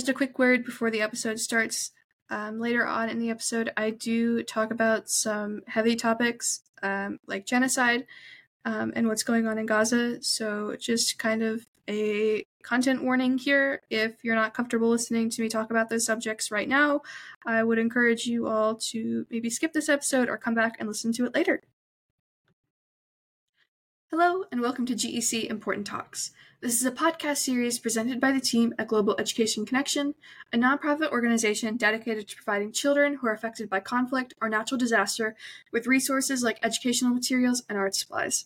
just a quick word before the episode starts. Um, later on in the episode, I do talk about some heavy topics um, like genocide um, and what's going on in Gaza. So, just kind of a content warning here. If you're not comfortable listening to me talk about those subjects right now, I would encourage you all to maybe skip this episode or come back and listen to it later. Hello, and welcome to GEC Important Talks. This is a podcast series presented by the team at Global Education Connection, a nonprofit organization dedicated to providing children who are affected by conflict or natural disaster with resources like educational materials and art supplies.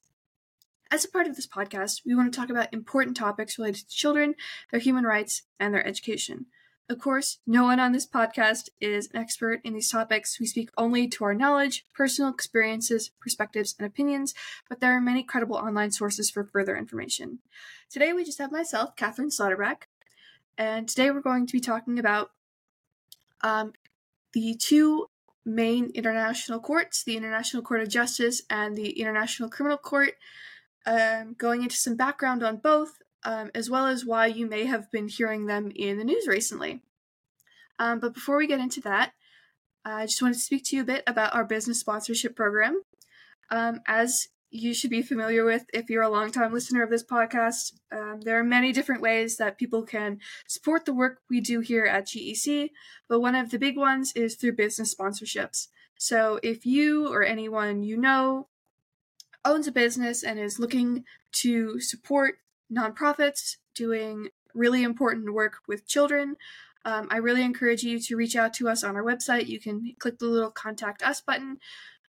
As a part of this podcast, we want to talk about important topics related to children, their human rights, and their education. Of course, no one on this podcast is an expert in these topics. We speak only to our knowledge, personal experiences, perspectives, and opinions, but there are many credible online sources for further information. Today, we just have myself, Kathryn Slaughterback, and today we're going to be talking about um, the two main international courts the International Court of Justice and the International Criminal Court. Um, going into some background on both, um, as well as why you may have been hearing them in the news recently. Um, but before we get into that, I just wanted to speak to you a bit about our business sponsorship program. Um, as you should be familiar with if you're a longtime listener of this podcast, um, there are many different ways that people can support the work we do here at GEC, but one of the big ones is through business sponsorships. So if you or anyone you know owns a business and is looking to support nonprofits doing really important work with children. Um, I really encourage you to reach out to us on our website. You can click the little contact us button,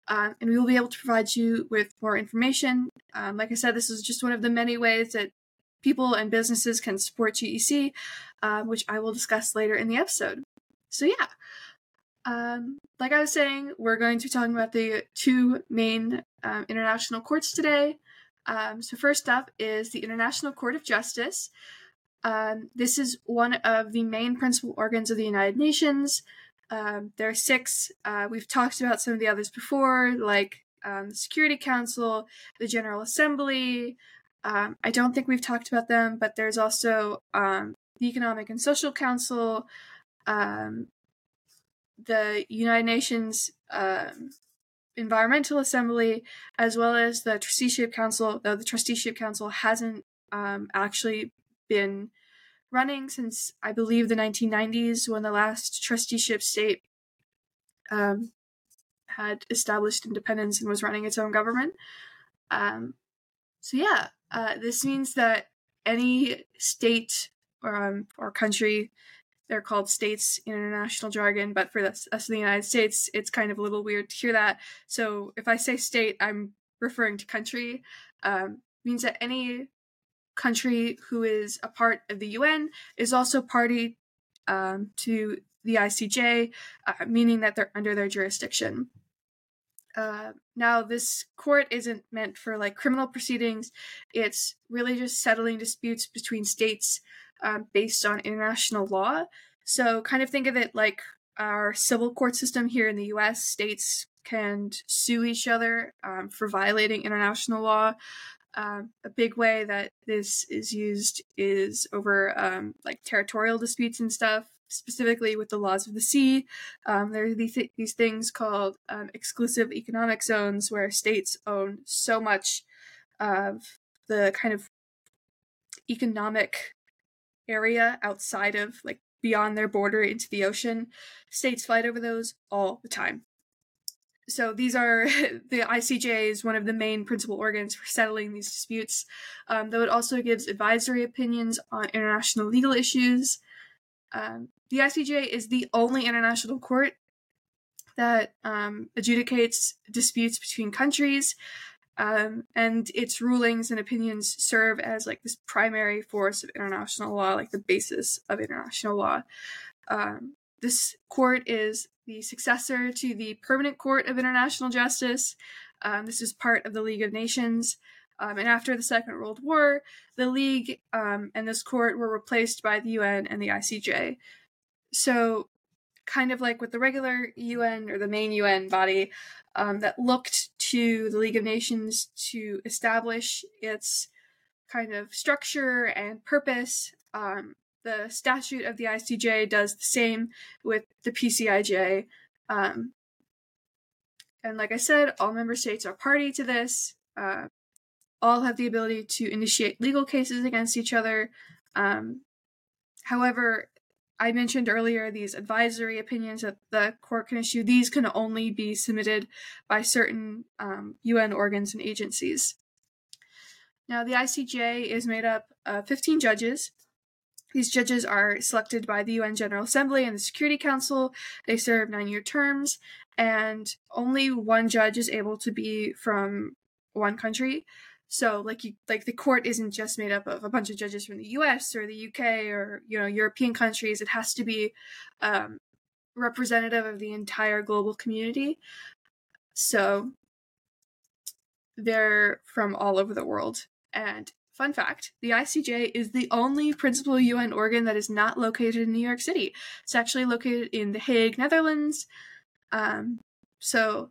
um, and we will be able to provide you with more information. Um, like I said, this is just one of the many ways that people and businesses can support GEC, uh, which I will discuss later in the episode. So, yeah. Um, like I was saying, we're going to be talking about the two main um, international courts today. Um, so, first up is the International Court of Justice. Um, this is one of the main principal organs of the United Nations. Um, there are six. Uh, we've talked about some of the others before, like um, the Security Council, the General Assembly. Um, I don't think we've talked about them, but there's also um, the Economic and Social Council, the United Nations environmental assembly as well as the trusteeship council though the trusteeship council hasn't um, actually been running since i believe the 1990s when the last trusteeship state um, had established independence and was running its own government. Um, so yeah uh, this means that any state or, um, or country they're called states in international jargon, but for us, in the United States, it's kind of a little weird to hear that. So if I say state, I'm referring to country. Um, means that any country who is a part of the UN is also party um, to the ICJ, uh, meaning that they're under their jurisdiction. Uh, now, this court isn't meant for like criminal proceedings. It's really just settling disputes between states um, based on international law. So, kind of think of it like our civil court system here in the US. States can sue each other um, for violating international law. Um, a big way that this is used is over um, like territorial disputes and stuff, specifically with the laws of the sea. Um, there are these, th- these things called um, exclusive economic zones where states own so much of the kind of economic area outside of like beyond their border into the ocean. States fight over those all the time. So these are the ICJ is one of the main principal organs for settling these disputes, um, though it also gives advisory opinions on international legal issues. Um, the ICJ is the only international court that um, adjudicates disputes between countries um, and its rulings and opinions serve as like this primary force of international law, like the basis of international law. Um, this court is the successor to the Permanent Court of International Justice. Um, this is part of the League of Nations. Um, and after the Second World War, the League um, and this court were replaced by the UN and the ICJ. So, kind of like with the regular UN or the main UN body um, that looked to the League of Nations to establish its kind of structure and purpose. Um, the statute of the ICJ does the same with the PCIJ. Um, and like I said, all member states are party to this. Uh, all have the ability to initiate legal cases against each other. Um, however, I mentioned earlier these advisory opinions that the court can issue. These can only be submitted by certain um, UN organs and agencies. Now, the ICJ is made up of 15 judges. These judges are selected by the UN General Assembly and the Security Council. They serve nine year terms, and only one judge is able to be from one country. So like you like the court isn't just made up of a bunch of judges from the US or the UK or you know European countries. It has to be um, representative of the entire global community. So they're from all over the world. And fun fact the ICJ is the only principal UN organ that is not located in New York City. It's actually located in The Hague, Netherlands. Um, so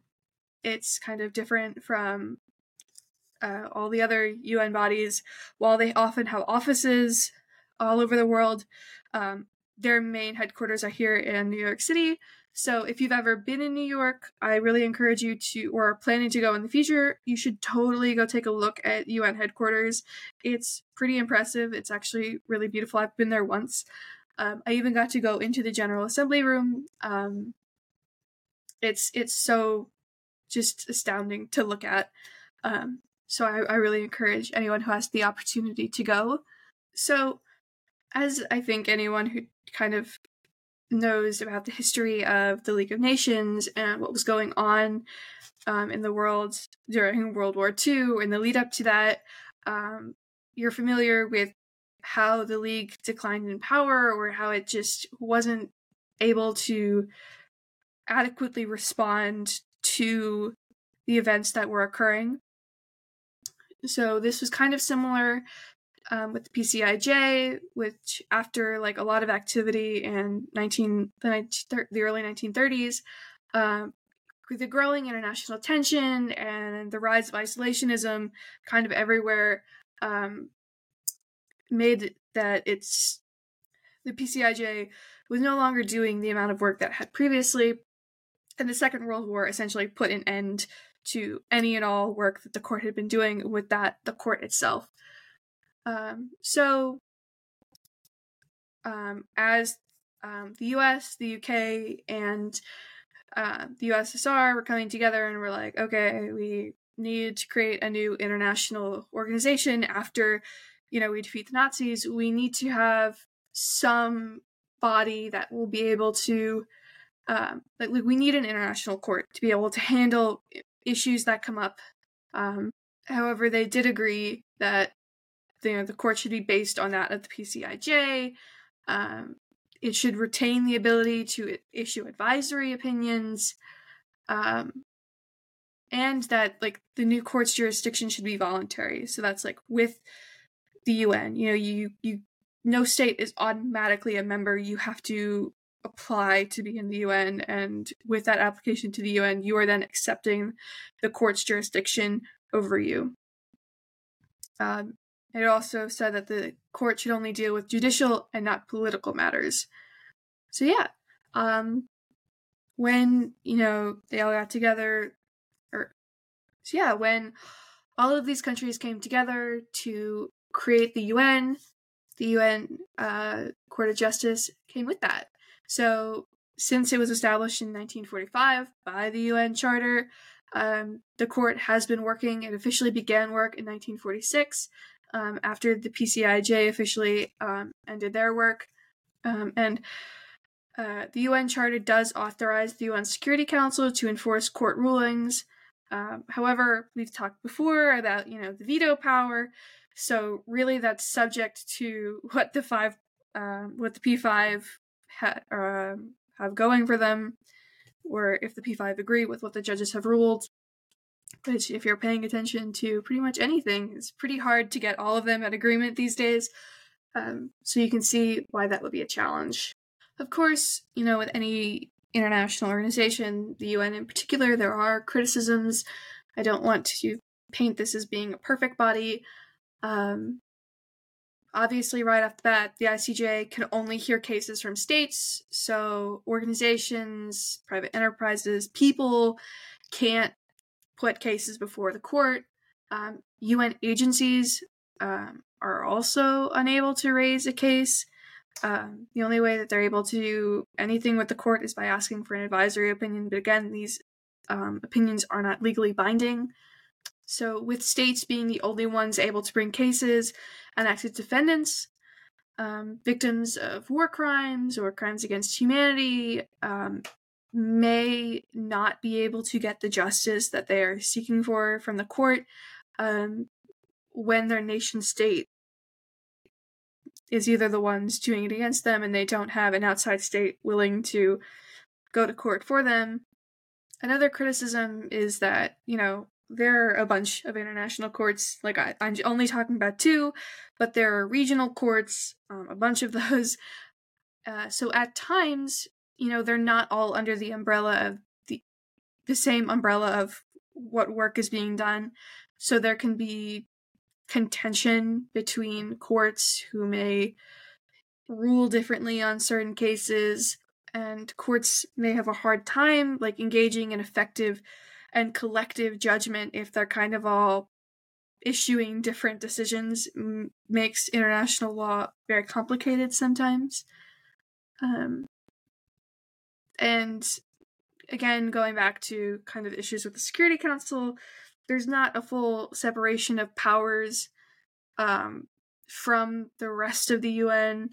it's kind of different from uh, all the other UN bodies, while they often have offices all over the world, um, their main headquarters are here in New York City. So if you've ever been in New York, I really encourage you to, or are planning to go in the future, you should totally go take a look at UN headquarters. It's pretty impressive. It's actually really beautiful. I've been there once. Um, I even got to go into the General Assembly room. Um, it's it's so just astounding to look at. Um, so I, I really encourage anyone who has the opportunity to go. So, as I think anyone who kind of knows about the history of the League of Nations and what was going on um, in the world during World War II and the lead up to that, um, you're familiar with how the League declined in power or how it just wasn't able to adequately respond to the events that were occurring. So this was kind of similar um, with the PCIJ, which after like a lot of activity in 19 the, 19, the early 1930s, um, the growing international tension and the rise of isolationism, kind of everywhere, um, made that it's the PCIJ was no longer doing the amount of work that had previously, and the Second World War essentially put an end to any and all work that the court had been doing with that the court itself. Um, so, um, as um, the U.S., the U.K., and uh, the USSR were coming together, and we're like, okay, we need to create a new international organization after, you know, we defeat the Nazis. We need to have some body that will be able to um, like we need an international court to be able to handle issues that come up. Um, however, they did agree that you know, the court should be based on that of the PCIJ. Um, it should retain the ability to issue advisory opinions. Um, and that like the new court's jurisdiction should be voluntary. So that's like with the UN. You know, you you no state is automatically a member. You have to apply to be in the UN, and with that application to the UN, you are then accepting the court's jurisdiction over you. Um, it also said that the court should only deal with judicial and not political matters. So yeah, um, when you know they all got together, or so yeah, when all of these countries came together to create the UN, the UN uh, Court of Justice came with that. So, since it was established in 1945 by the UN Charter, um, the court has been working. It officially began work in 1946 um, after the PCIJ officially um, ended their work. Um, and uh, the UN Charter does authorize the UN Security Council to enforce court rulings. Um, however, we've talked before about you know the veto power, so really that's subject to what the five, uh, what the P five ha- uh, have going for them, or if the P5 agree with what the judges have ruled. Which, if you're paying attention to pretty much anything, it's pretty hard to get all of them at agreement these days. Um, so you can see why that would be a challenge. Of course, you know, with any international organization, the UN in particular, there are criticisms. I don't want to paint this as being a perfect body. Um, obviously, right off the bat, the ICJ can only hear cases from states, so organizations, private enterprises, people can't put cases before the court. Um, UN agencies um, are also unable to raise a case. Um, the only way that they're able to do anything with the court is by asking for an advisory opinion. But again, these um, opinions are not legally binding. So, with states being the only ones able to bring cases and act as defendants, um, victims of war crimes or crimes against humanity um, may not be able to get the justice that they are seeking for from the court um, when their nation state is either the ones doing it against them and they don't have an outside state willing to go to court for them. Another criticism is that, you know, there are a bunch of international courts. Like, I, am only talking about two, but there are regional courts, um, a bunch of those. Uh, so at times, you know, they're not all under the umbrella of the the same umbrella of what work is being done. So there can be contention between courts who may rule differently on certain cases and courts may have a hard time like engaging in effective and collective judgment if they're kind of all issuing different decisions m- makes international law very complicated sometimes. Um, and again going back to kind of issues with the security council there's not a full separation of powers um, from the rest of the UN,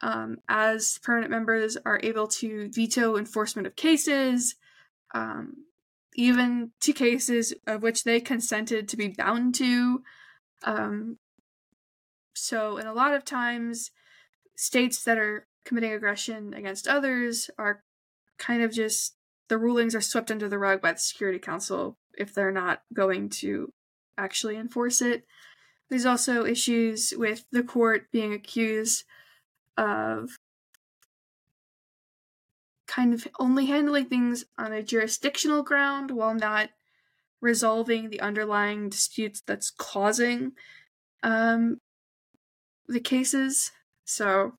um, as permanent members are able to veto enforcement of cases, um, even to cases of which they consented to be bound to. Um, so, in a lot of times, states that are committing aggression against others are kind of just the rulings are swept under the rug by the Security Council if they're not going to actually enforce it. There's also issues with the court being accused of kind of only handling things on a jurisdictional ground while not resolving the underlying disputes that's causing um, the cases. So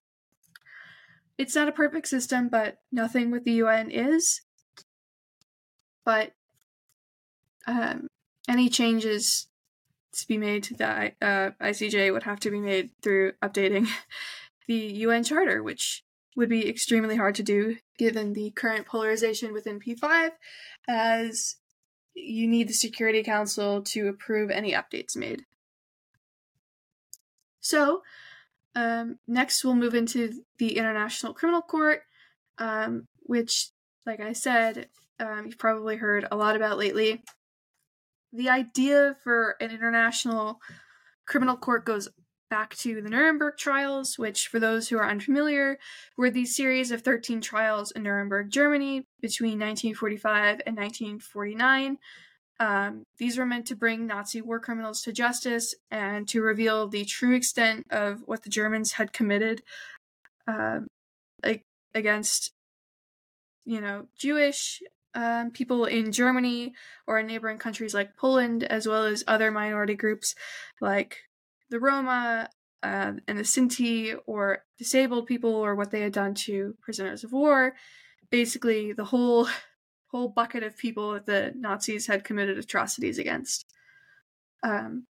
it's not a perfect system, but nothing with the UN is. But um, any changes to be made to the uh, ICJ would have to be made through updating the UN Charter, which would be extremely hard to do given the current polarization within P5, as you need the Security Council to approve any updates made. So, um, next we'll move into the International Criminal Court, um, which, like I said, um, you've probably heard a lot about lately the idea for an international criminal court goes back to the Nuremberg trials, which, for those who are unfamiliar, were these series of 13 trials in Nuremberg, Germany between 1945 and 1949. Um, these were meant to bring Nazi war criminals to justice and to reveal the true extent of what the Germans had committed uh, against, you know, Jewish um, people in Germany or in neighboring countries like Poland, as well as other minority groups like the Roma uh, and the Sinti or disabled people or what they had done to prisoners of war. Basically, the whole whole bucket of people that the Nazis had committed atrocities against. Um,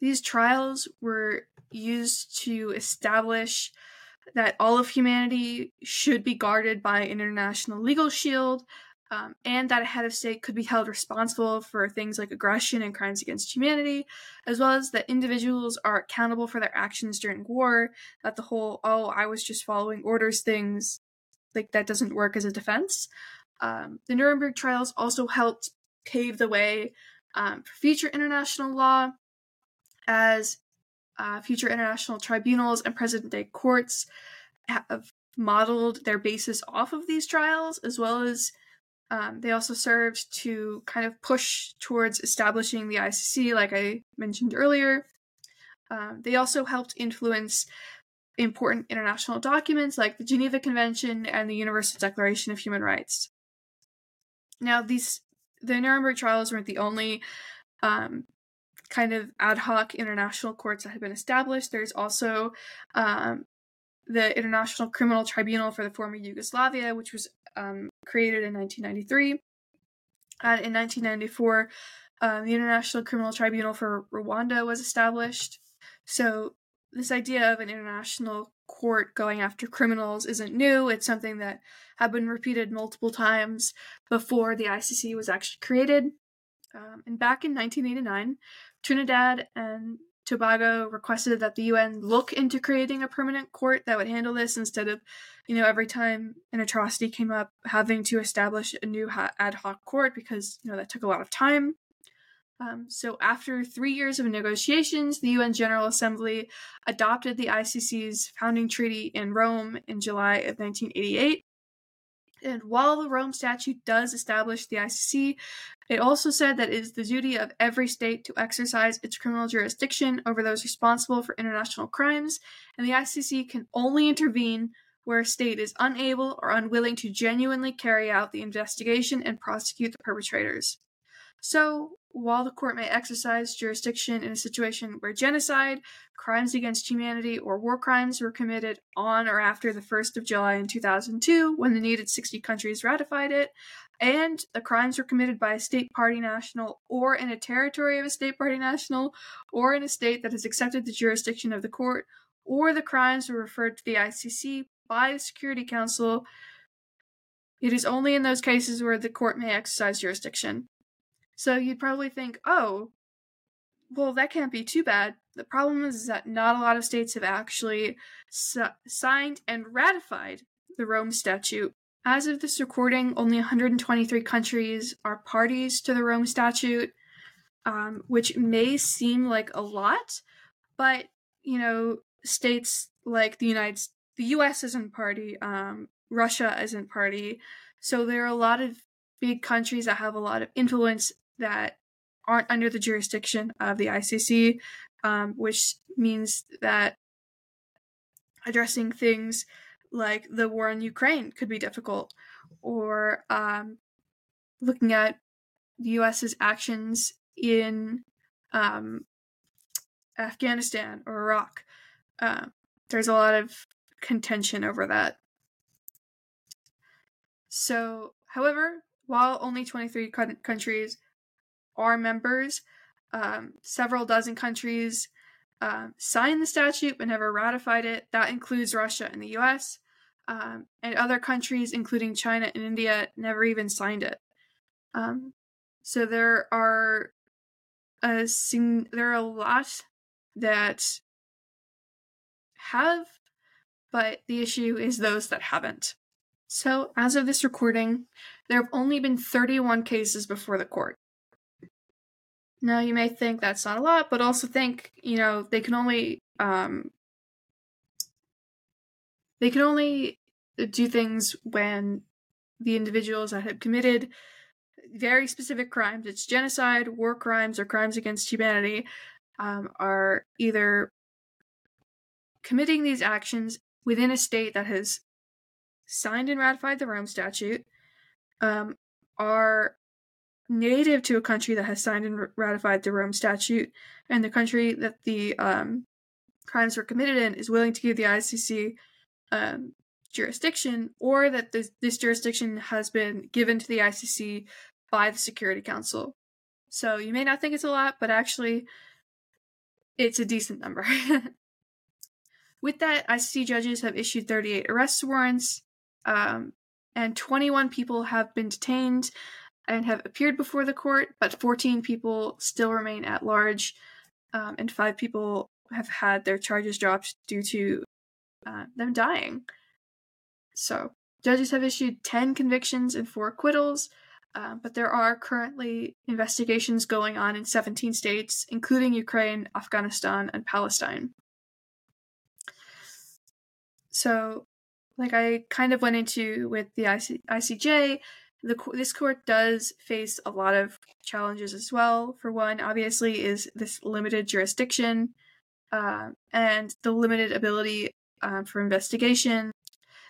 these trials were used to establish that all of humanity should be guarded by an international legal shield, um, and that a head of state could be held responsible for things like aggression and crimes against humanity, as well as that individuals are accountable for their actions during war. That the whole, oh, I was just following orders things, like that doesn't work as a defense. Um, the Nuremberg trials also helped pave the way um, for future international law, as uh, future international tribunals and present day courts have modeled their basis off of these trials, as well as um, they also served to kind of push towards establishing the ICC, like I mentioned earlier. Um, they also helped influence important international documents like the Geneva Convention and the Universal Declaration of Human Rights. Now, these the Nuremberg trials weren't the only um, kind of ad hoc international courts that had been established. There's also um, the International Criminal Tribunal for the former Yugoslavia, which was um, created in 1993. And in 1994, um, the International Criminal Tribunal for Rwanda was established. So, this idea of an international court going after criminals isn't new. It's something that had been repeated multiple times before the ICC was actually created. Um, and back in 1989, Trinidad and Tobago requested that the UN look into creating a permanent court that would handle this instead of, you know, every time an atrocity came up, having to establish a new ad hoc court because, you know, that took a lot of time. Um, so, after three years of negotiations, the UN General Assembly adopted the ICC's founding treaty in Rome in July of 1988. And while the Rome Statute does establish the ICC, it also said that it is the duty of every state to exercise its criminal jurisdiction over those responsible for international crimes, and the ICC can only intervene where a state is unable or unwilling to genuinely carry out the investigation and prosecute the perpetrators. So, while the court may exercise jurisdiction in a situation where genocide, crimes against humanity, or war crimes were committed on or after the 1st of July in 2002, when the needed 60 countries ratified it, and the crimes were committed by a state party national or in a territory of a state party national or in a state that has accepted the jurisdiction of the court, or the crimes were referred to the ICC by the Security Council, it is only in those cases where the court may exercise jurisdiction. So you'd probably think, oh, well, that can't be too bad. The problem is that not a lot of states have actually signed and ratified the Rome Statute. As of this recording, only 123 countries are parties to the Rome Statute, um, which may seem like a lot, but you know, states like the United, the U.S. isn't party, um, Russia isn't party, so there are a lot of big countries that have a lot of influence that aren't under the jurisdiction of the ICC, um, which means that addressing things like the war in Ukraine could be difficult, or um, looking at the US's actions in um, Afghanistan or Iraq. Uh, there's a lot of contention over that. So, however, while only 23 countries are members. Um, several dozen countries uh, signed the statute but never ratified it. That includes Russia and the US. Um, and other countries, including China and India, never even signed it. Um, so there are a sing- there are a lot that have, but the issue is those that haven't. So, as of this recording, there have only been 31 cases before the court. Now you may think that's not a lot, but also think, you know, they can only um they can only do things when the individuals that have committed very specific crimes, it's genocide, war crimes, or crimes against humanity, um, are either committing these actions within a state that has signed and ratified the Rome Statute, um, are native to a country that has signed and ratified the Rome Statute, and the country that the um, crimes were committed in is willing to give the ICC um, jurisdiction, or that this, this jurisdiction has been given to the ICC by the Security Council. So you may not think it's a lot, but actually, it's a decent number. With that, ICC judges have issued 38 arrest warrants, um, and 21 people have been detained and have appeared before the court, but 14 people still remain at large, um, and five people have had their charges dropped due to uh, them dying. So, judges have issued 10 convictions and four acquittals, uh, but there are currently investigations going on in 17 states, including Ukraine, Afghanistan, and Palestine. So, like I kind of went into with the IC- ICJ, the this court does face a lot of challenges as well. For one, obviously, is this limited jurisdiction uh, and the limited ability uh, for investigation.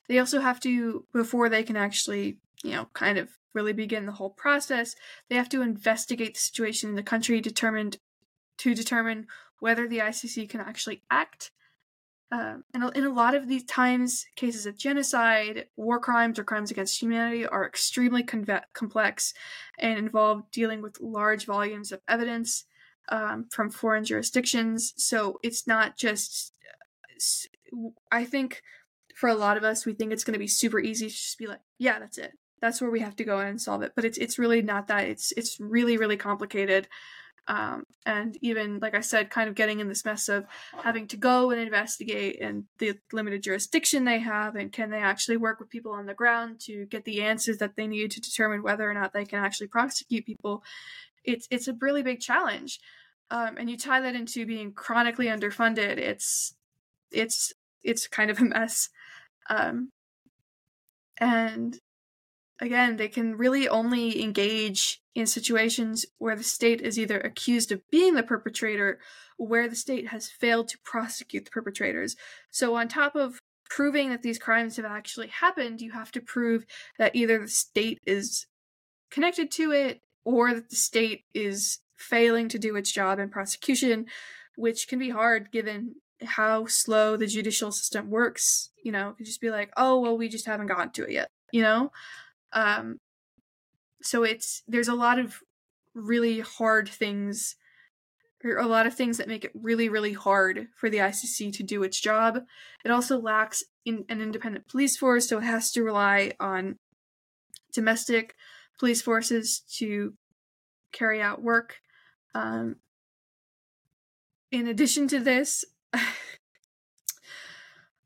They also have to, before they can actually, you know, kind of really begin the whole process, they have to investigate the situation in the country, determined to determine whether the ICC can actually act. Um, and in a lot of these times, cases of genocide, war crimes, or crimes against humanity are extremely conve- complex and involve dealing with large volumes of evidence um, from foreign jurisdictions. So it's not just, I think for a lot of us, we think it's going to be super easy to just be like, yeah, that's it. That's where we have to go and solve it. But it's it's really not that. It's it's really really complicated. Um, and even like I said, kind of getting in this mess of having to go and investigate and the limited jurisdiction they have, and can they actually work with people on the ground to get the answers that they need to determine whether or not they can actually prosecute people. It's it's a really big challenge, um, and you tie that into being chronically underfunded. It's it's it's kind of a mess, um, and again, they can really only engage in situations where the state is either accused of being the perpetrator or where the state has failed to prosecute the perpetrators. So, on top of proving that these crimes have actually happened, you have to prove that either the state is connected to it or that the state is failing to do its job in prosecution, which can be hard given how slow the judicial system works. You know, it could just be like, oh, well, we just haven't gotten to it yet, you know? Um, so it's there's a lot of really hard things a lot of things that make it really really hard for the ICC to do its job. It also lacks in an independent police force, so it has to rely on domestic police forces to carry out work. Um, in addition to this,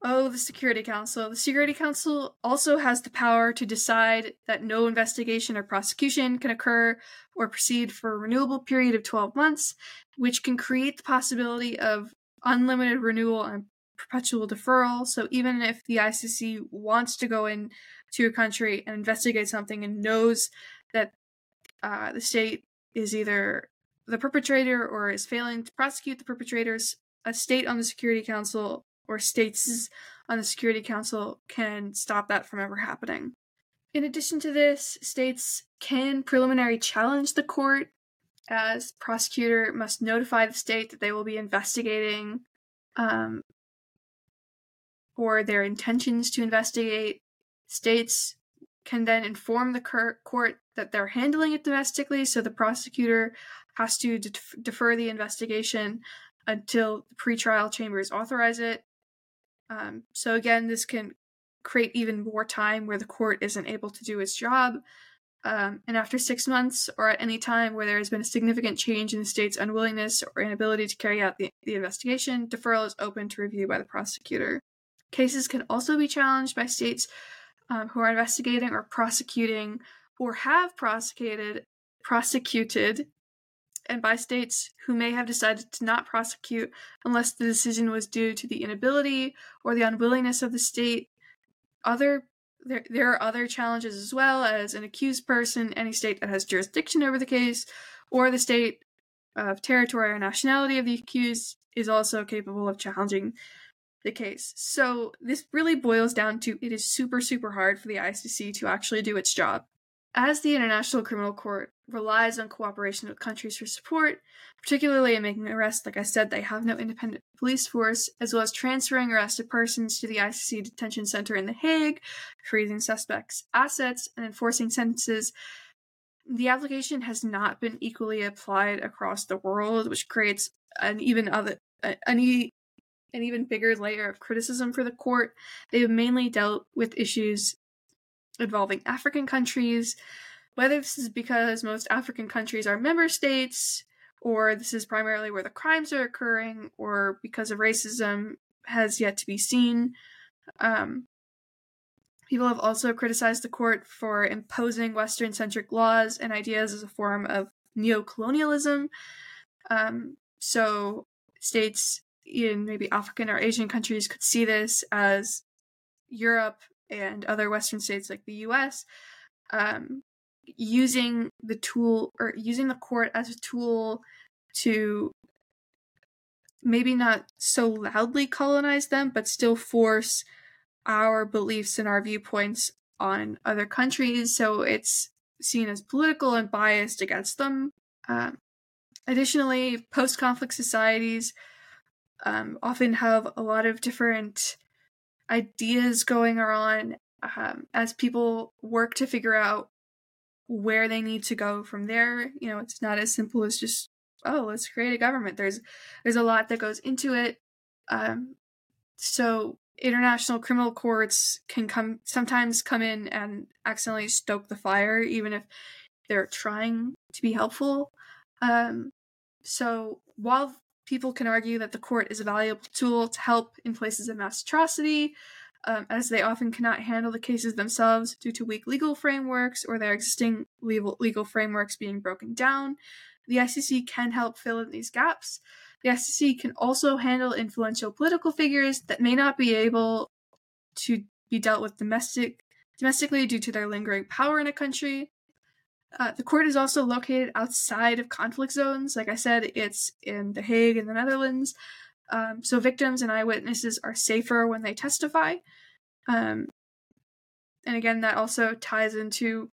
Oh, the Security Council. The Security Council also has the power to decide that no investigation or prosecution can occur or proceed for a renewable period of 12 months, which can create the possibility of unlimited renewal and perpetual deferral. So even if the ICC wants to go in to a country and investigate something and knows that uh, the state is either the perpetrator or is failing to prosecute the perpetrators, a state on the Security Council or states on the Security Council can stop that from ever happening. In addition to this, states can preliminary challenge the court, as prosecutor must notify the state that they will be investigating um, or their intentions to investigate. States can then inform the court that they're handling it domestically, so the prosecutor has to de- defer the investigation until the pretrial chambers authorize it. Um, so again, this can create even more time where the court isn't able to do its job. Um, and after six months, or at any time where there has been a significant change in the state's unwillingness or inability to carry out the, the investigation, deferral is open to review by the prosecutor. Cases can also be challenged by states um, who are investigating or prosecuting or have prosecuted prosecuted and by states who may have decided to not prosecute unless the decision was due to the inability or the unwillingness of the state. Other there, there are other challenges as well as an accused person, any state that has jurisdiction over the case, or the state of territory or nationality of the accused is also capable of challenging the case. So this really boils down to it is super, super hard for the ICC to actually do its job. As the International Criminal Court relies on cooperation with countries for support, particularly in making arrests, like I said, they have no independent police force, as well as transferring arrested persons to the ICC detention center in The Hague, freezing suspects' assets, and enforcing sentences. The application has not been equally applied across the world, which creates an even other an, e- an even bigger layer of criticism for the court. They have mainly dealt with issues involving African countries, whether this is because most African countries are member states, or this is primarily where the crimes are occurring, or because of racism, has yet to be seen. Um, people have also criticized the court for imposing Western centric laws and ideas as a form of neocolonialism. Um, so, states in maybe African or Asian countries could see this as Europe and other Western states like the US um, using the tool or using the court as a tool to maybe not so loudly colonize them, but still force our beliefs and our viewpoints on other countries. So it's seen as political and biased against them. Um, Additionally, post conflict societies um, often have a lot of different ideas going on um, as people work to figure out where they need to go from there. You know, it's not as simple as just oh, let's create a government. There's there's a lot that goes into it. Um, so international criminal courts can come sometimes come in and accidentally stoke the fire, even if they're trying to be helpful. Um, so while people can argue that the court is a valuable tool to help in places of mass atrocity, um, as they often cannot handle the cases themselves due to weak legal frameworks or their existing legal, legal frameworks being broken down, the ICC can help fill in these gaps. The ICC can also handle influential political figures that may not be able to be dealt with domestic domestically due to their lingering power in a country. Uh, the court is also located outside of conflict zones. Like I said, it's in The Hague in the Netherlands. Um, so victims and eyewitnesses are safer when they testify. Um, and again, that also ties into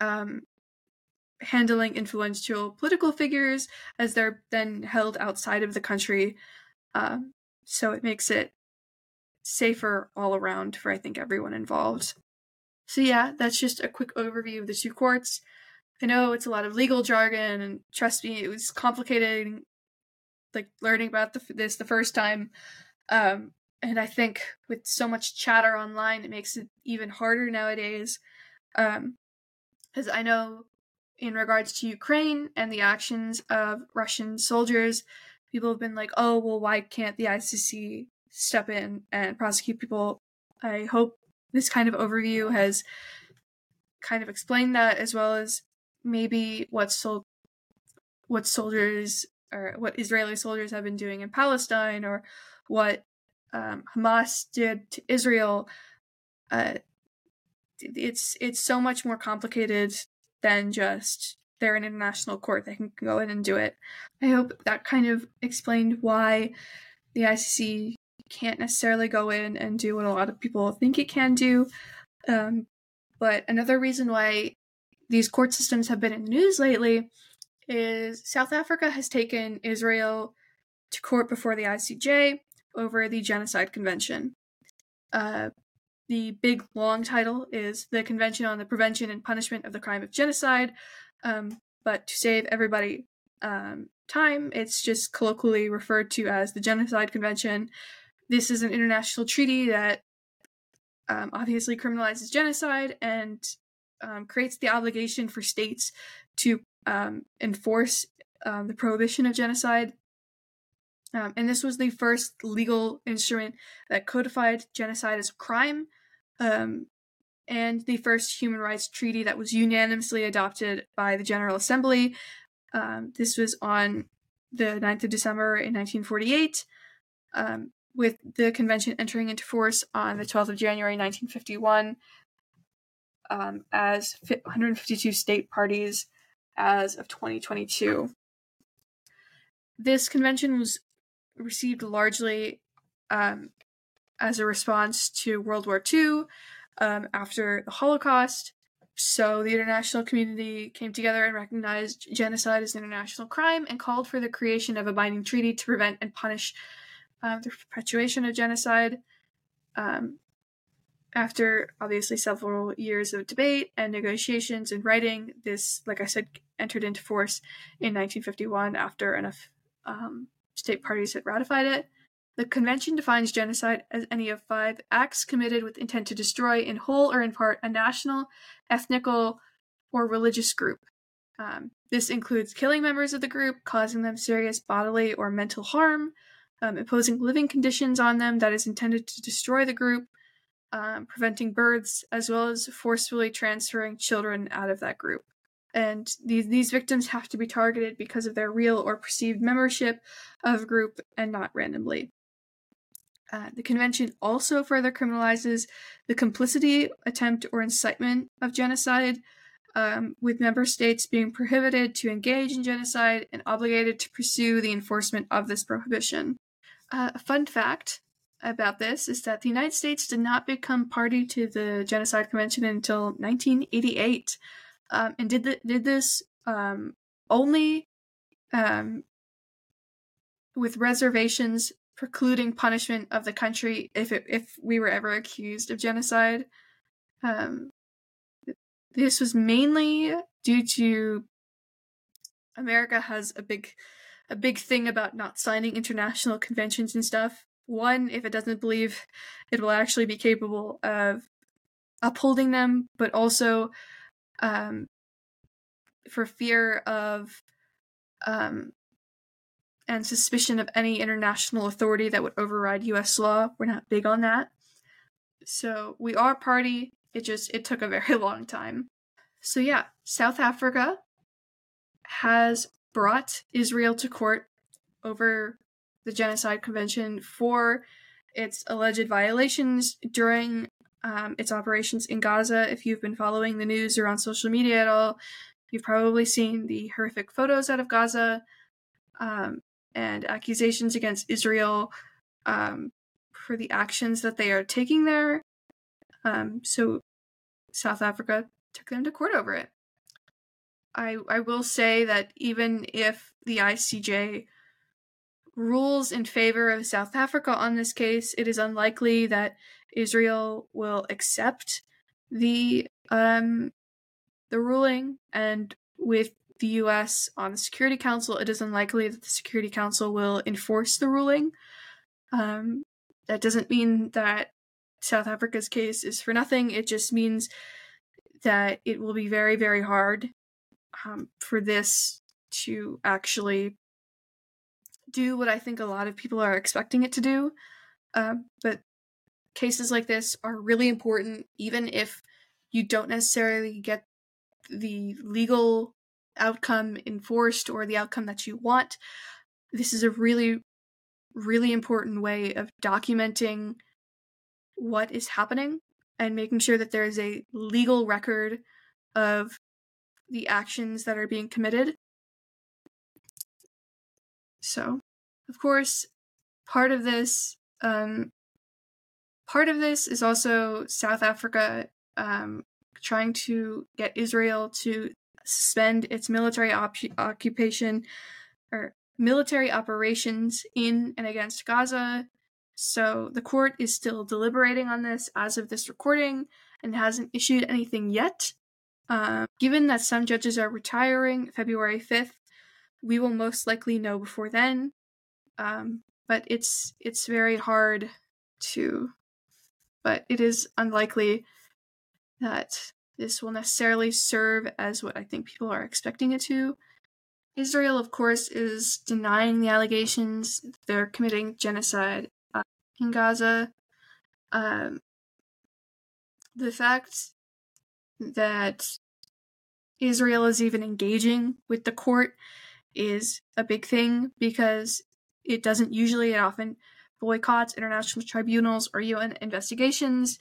um, handling influential political figures as they're then held outside of the country. Um, so it makes it safer all around for, I think, everyone involved. So, yeah, that's just a quick overview of the two courts. I know it's a lot of legal jargon, and trust me, it was complicated like learning about the, this the first time. Um, and I think with so much chatter online, it makes it even harder nowadays. Because um, I know in regards to Ukraine and the actions of Russian soldiers, people have been like, oh, well, why can't the ICC step in and prosecute people? I hope this kind of overview has kind of explained that as well as maybe what sol- what soldiers or what Israeli soldiers have been doing in Palestine or what um, Hamas did to Israel. Uh, it's it's so much more complicated than just they're an international court they can go in and do it. I hope that kind of explained why the ICC can't necessarily go in and do what a lot of people think it can do. Um, but another reason why these court systems have been in the news lately is South Africa has taken Israel to court before the ICJ over the Genocide Convention. Uh, the big long title is the Convention on the Prevention and Punishment of the Crime of Genocide, um, but to save everybody um, time, it's just colloquially referred to as the Genocide Convention. This is an international treaty that um, obviously criminalizes genocide and um, creates the obligation for states to um, enforce um, the prohibition of genocide. Um, and this was the first legal instrument that codified genocide as a crime, um, and the first human rights treaty that was unanimously adopted by the General Assembly. Um, this was on the 9th of December in 1948, um, with the convention entering into force on the 12th of January 1951 as 152 state parties as of 2022. This convention was received largely um, as a response to World War II um, after the Holocaust. So the international community came together and recognized genocide as an international crime and called for the creation of a binding treaty to prevent and punish uh, the perpetuation of genocide. Um, after obviously several years of debate and negotiations and writing, this, like I said, entered into force in 1951 after enough um, state parties had ratified it. The convention defines genocide as any of five acts committed with intent to destroy, in whole or in part, a national, ethnical, or religious group. Um, this includes killing members of the group, causing them serious bodily or mental harm, um, imposing living conditions on them that is intended to destroy the group, um, preventing births, as well as forcefully transferring children out of that group. And these, these victims have to be targeted because of their real or perceived membership of a group and not randomly. Uh, the convention also further criminalizes the complicity, attempt, or incitement of genocide, um, with member states being prohibited to engage in genocide and obligated to pursue the enforcement of this prohibition. Uh, fun fact about this is that the United States did not become party to the Genocide Convention until 1988, um, and did the, did this um, only um, with reservations precluding punishment of the country if it, if we were ever accused of genocide. Um, this was mainly due to America has a big a big thing about not signing international conventions and stuff. One, if it doesn't believe it will actually be capable of upholding them, but also um, for fear of um, and suspicion of any international authority that would override US law. We're not big on that. So we are party. It just it took a very long time. So yeah, South Africa has brought Israel to court over the Genocide Convention for its alleged violations during um, its operations in Gaza. If you've been following the news or on social media at all, you've probably seen the horrific photos out of Gaza um, and accusations against Israel um, for the actions that they are taking there. Um, so South Africa took them to court over it. I I will say that even if the ICJ rules in favor of South Africa on this case, it is unlikely that Israel will accept the um the ruling and with the US on the Security Council, it is unlikely that the Security Council will enforce the ruling. Um, that doesn't mean that South Africa's case is for nothing. It just means that it will be very, very hard um, for this to actually do what I think a lot of people are expecting it to do. Uh, but cases like this are really important, even if you don't necessarily get the legal outcome enforced or the outcome that you want. This is a really, really important way of documenting what is happening and making sure that there is a legal record of the actions that are being committed. So, of course, part of this, um, part of this is also South Africa um, trying to get Israel to suspend its military op- occupation or military operations in and against Gaza. So the court is still deliberating on this as of this recording and hasn't issued anything yet. Uh, given that some judges are retiring February 5th, we will most likely know before then. Um, but it's it's very hard to but it is unlikely that this will necessarily serve as what I think people are expecting it to. Israel, of course, is denying the allegations they're committing genocide uh, in Gaza. Um, the fact that Israel is even engaging with the court is a big thing because it doesn't usually and often boycotts international tribunals or UN investigations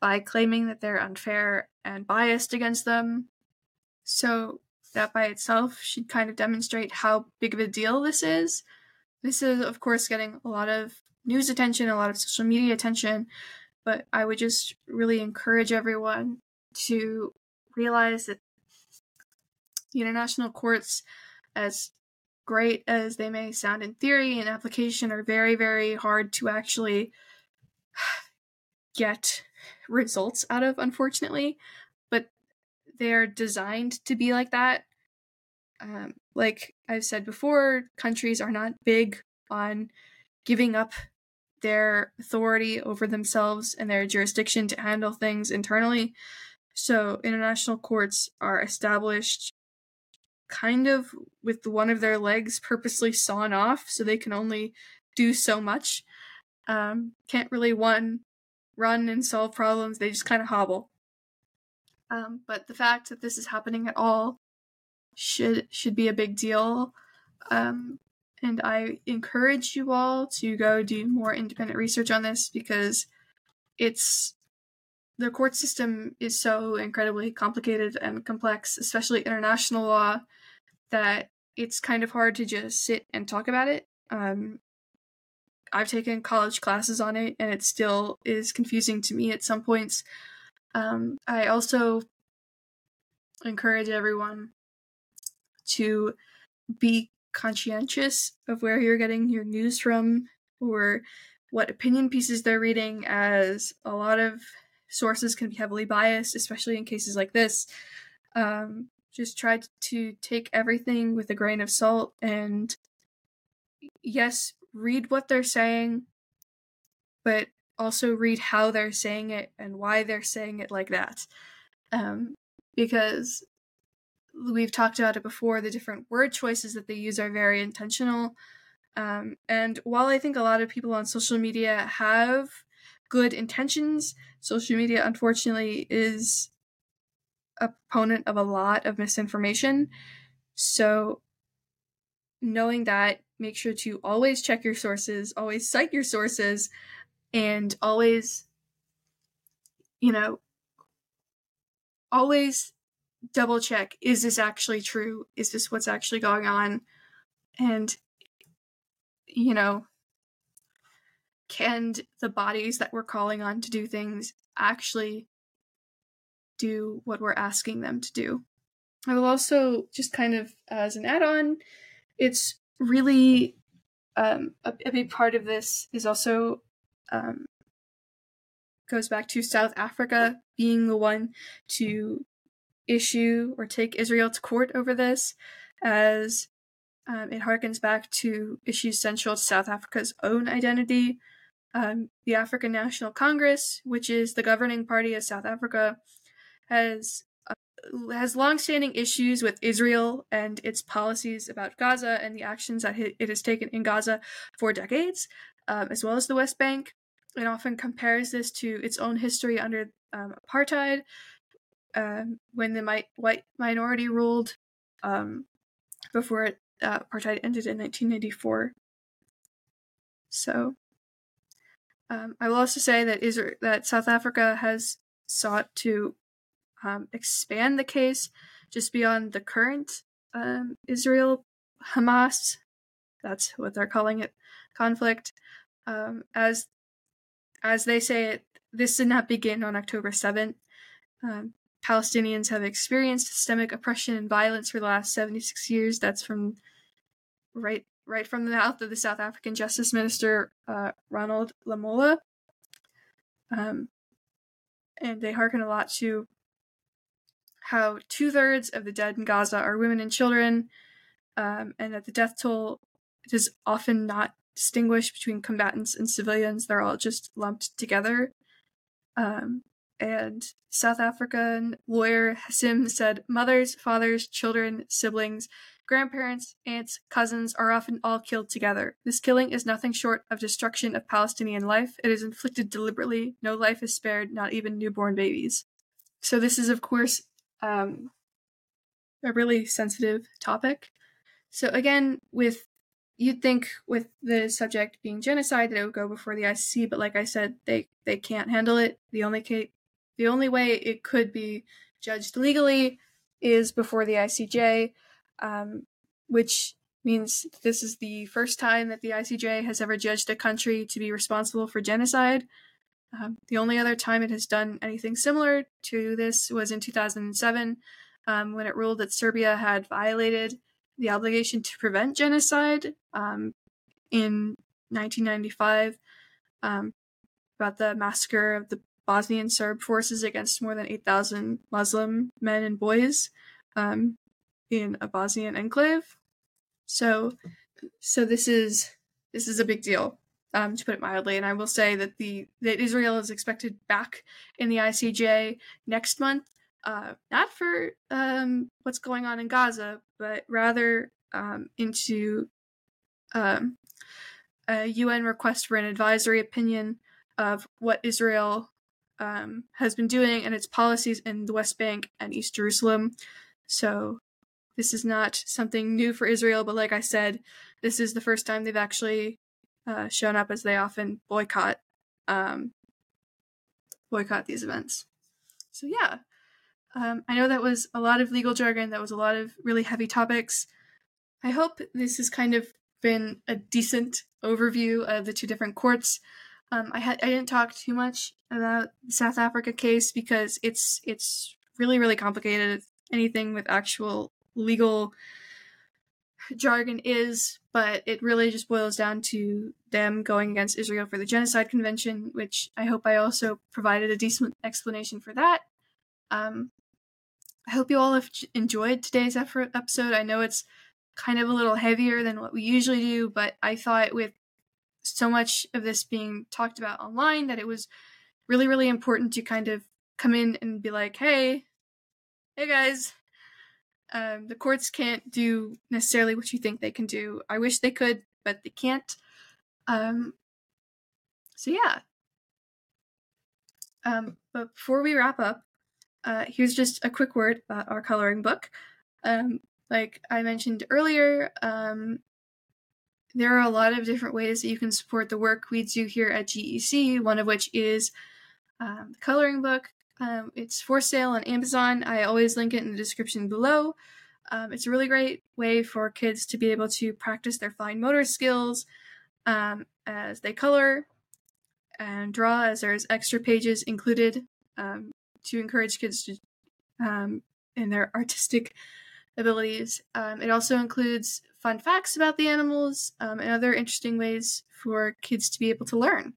by claiming that they're unfair and biased against them. So, that by itself should kind of demonstrate how big of a deal this is. This is, of course, getting a lot of news attention, a lot of social media attention, but I would just really encourage everyone to realize that the international courts, as great as they may sound in theory and application, are very, very hard to actually get results out of, unfortunately. But they're designed to be like that. Um, like I've said before, countries are not big on giving up their authority over themselves and their jurisdiction to handle things internally. So, international courts are established kind of with one of their legs purposely sawn off so they can only do so much. Um, can't really one run and solve problems, they just kind of hobble. Um, but the fact that this is happening at all should should be a big deal. Um, and I encourage you all to go do more independent research on this because it's the court system is so incredibly complicated and complex, especially international law, that it's kind of hard to just sit and talk about it. Um, I've taken college classes on it, and it still is confusing to me at some points. Um, I also encourage everyone to be conscientious of where you're getting your news from or what opinion pieces they're reading, as a lot of sources can be heavily biased, especially in cases like this. Um, just try to take everything with a grain of salt and, yes, read what they're saying, but also read how they're saying it and why they're saying it like that. Um, because we've talked about it before, the different word choices that they use are very intentional. Um, and while I think a lot of people on social media have good intentions, social media unfortunately is a proponent of a lot of misinformation. So, knowing that, make sure to always check your sources, always cite your sources, and always, you know, always double check is this actually true? Is this what's actually going on? And, you know, can the bodies that we're calling on to do things actually do what we're asking them to do? I will also, just kind of as an add on, it's really um, a, a, big part of this is also um, goes back to South Africa being the one to issue or take Israel to court over this, as um, it harkens back to issues central to South Africa's own identity. Um, the African National Congress, which is the governing party of South Africa, has uh, has longstanding issues with Israel and its policies about Gaza and the actions that it has taken in Gaza for decades, um, as well as the West Bank. It often compares this to its own history under um, apartheid, um, when the mi- white minority ruled um, before it, uh, apartheid ended in 1994. So, um, I will also say that Israel, that South Africa has sought to um, expand the case just beyond the current um, Israel Hamas, that's what they're calling it, conflict. Um, as as they say it, this did not begin on October 7th. Um, Palestinians have experienced systemic oppression and violence for the last 76 years. That's from right right from the mouth of the South African Justice Minister uh, Ronald Lamola. Um, and they hearken a lot to how two thirds of the dead in Gaza are women and children, um, and that the death toll is often not distinguished between combatants and civilians. They're all just lumped together. Um, and South African lawyer Hassim said mothers, fathers, children, siblings, grandparents, aunts, cousins are often all killed together. This killing is nothing short of destruction of Palestinian life. It is inflicted deliberately. No life is spared, not even newborn babies. So, this is, of course, um, a really sensitive topic. So, again, with you'd think with the subject being genocide that it would go before the ICC, but like I said, they they can't handle it. The only case, the only way it could be judged legally is before the ICJ, um, which means this is the first time that the ICJ has ever judged a country to be responsible for genocide. Um, the only other time it has done anything similar to this was in 2007 um, when it ruled that Serbia had violated the obligation to prevent genocide um, in 1995 um, about the massacre of the Bosnian Serb forces against more than 8,000 Muslim men and boys um, in a Bosnian enclave. So, so this is this is a big deal, um, to put it mildly. And I will say that the that Israel is expected back in the ICJ next month, uh, not for um, what's going on in Gaza, but rather um, into um, a UN request for an advisory opinion of what Israel um, has been doing and its policies in the West Bank and East Jerusalem. So this is not something new for Israel, but like I said, this is the first time they've actually uh, shown up as they often boycott um, boycott these events. So yeah, um, I know that was a lot of legal jargon. That was a lot of really heavy topics. I hope this has kind of been a decent overview of the two different courts. Um, I had I didn't talk too much about the South Africa case because it's it's really really complicated. Anything with actual legal jargon is, but it really just boils down to them going against Israel for the Genocide Convention, which I hope I also provided a decent explanation for that. Um, I hope you all have enjoyed today's effort episode. I know it's kind of a little heavier than what we usually do, but I thought with so much of this being talked about online that it was really, really important to kind of come in and be like, hey, hey guys, um, the courts can't do necessarily what you think they can do. I wish they could, but they can't. Um, so yeah. Um, but before we wrap up, uh, here's just a quick word about our coloring book. Um, like I mentioned earlier, um, there are a lot of different ways that you can support the work we do here at GEC, one of which is um, the coloring book. Um, it's for sale on Amazon. I always link it in the description below. Um, it's a really great way for kids to be able to practice their fine motor skills um, as they color and draw, as there's extra pages included um, to encourage kids to um, in their artistic abilities. Um, it also includes fun facts about the animals and other interesting ways for kids to be able to learn.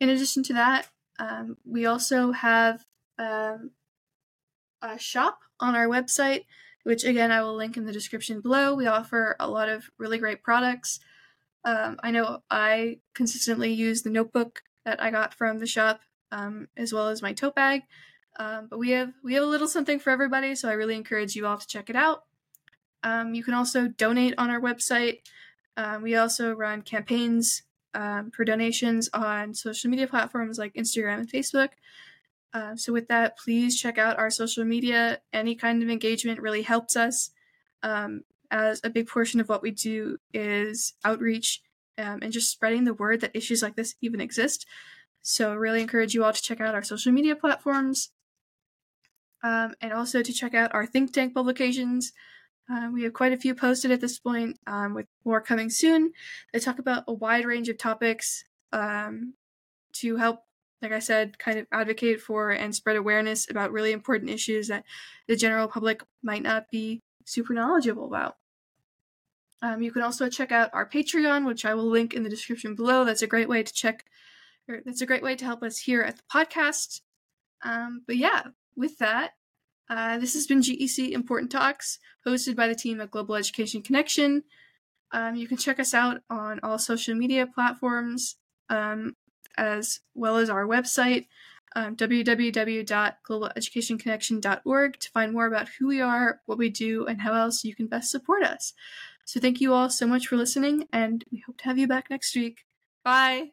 In addition to that, um, we also have um, a shop on our website, which again I will link in the description below. We offer a lot of really great products. Um, I know I consistently use the notebook that I got from the shop, um, as well as my tote bag. Um, but we have we have a little something for everybody, so I really encourage you all to check it out. Um, you can also donate on our website. We also run campaigns um, for donations on social media platforms like Instagram and Facebook. Uh, so, with that, please check out our social media. Any kind of engagement really helps us, um, as a big portion of what we do is outreach um, and just spreading the word that issues like this even exist. So, really encourage you all to check out our social media platforms um, and also to check out our think tank publications. Uh, we have quite a few posted at this point, um, with more coming soon. They talk about a wide range of topics um, to help, like I said, kind of advocate for and spread awareness about really important issues that the general public might not be super knowledgeable about. Um, you can also check out our Patreon, which I will link in the description below. That's a great way to check, that's a great way to help us here at the podcast. Um, but yeah, with that, uh, this has been GEC Important Talks, hosted by the team at Global Education Connection. Um, you can check us out on all social media platforms, um, as well as our website, um, www.globaleducationconnection.org, to find more about who we are, what we do, and how else you can best support us. So, thank you all so much for listening, and we hope to have you back next week. Bye.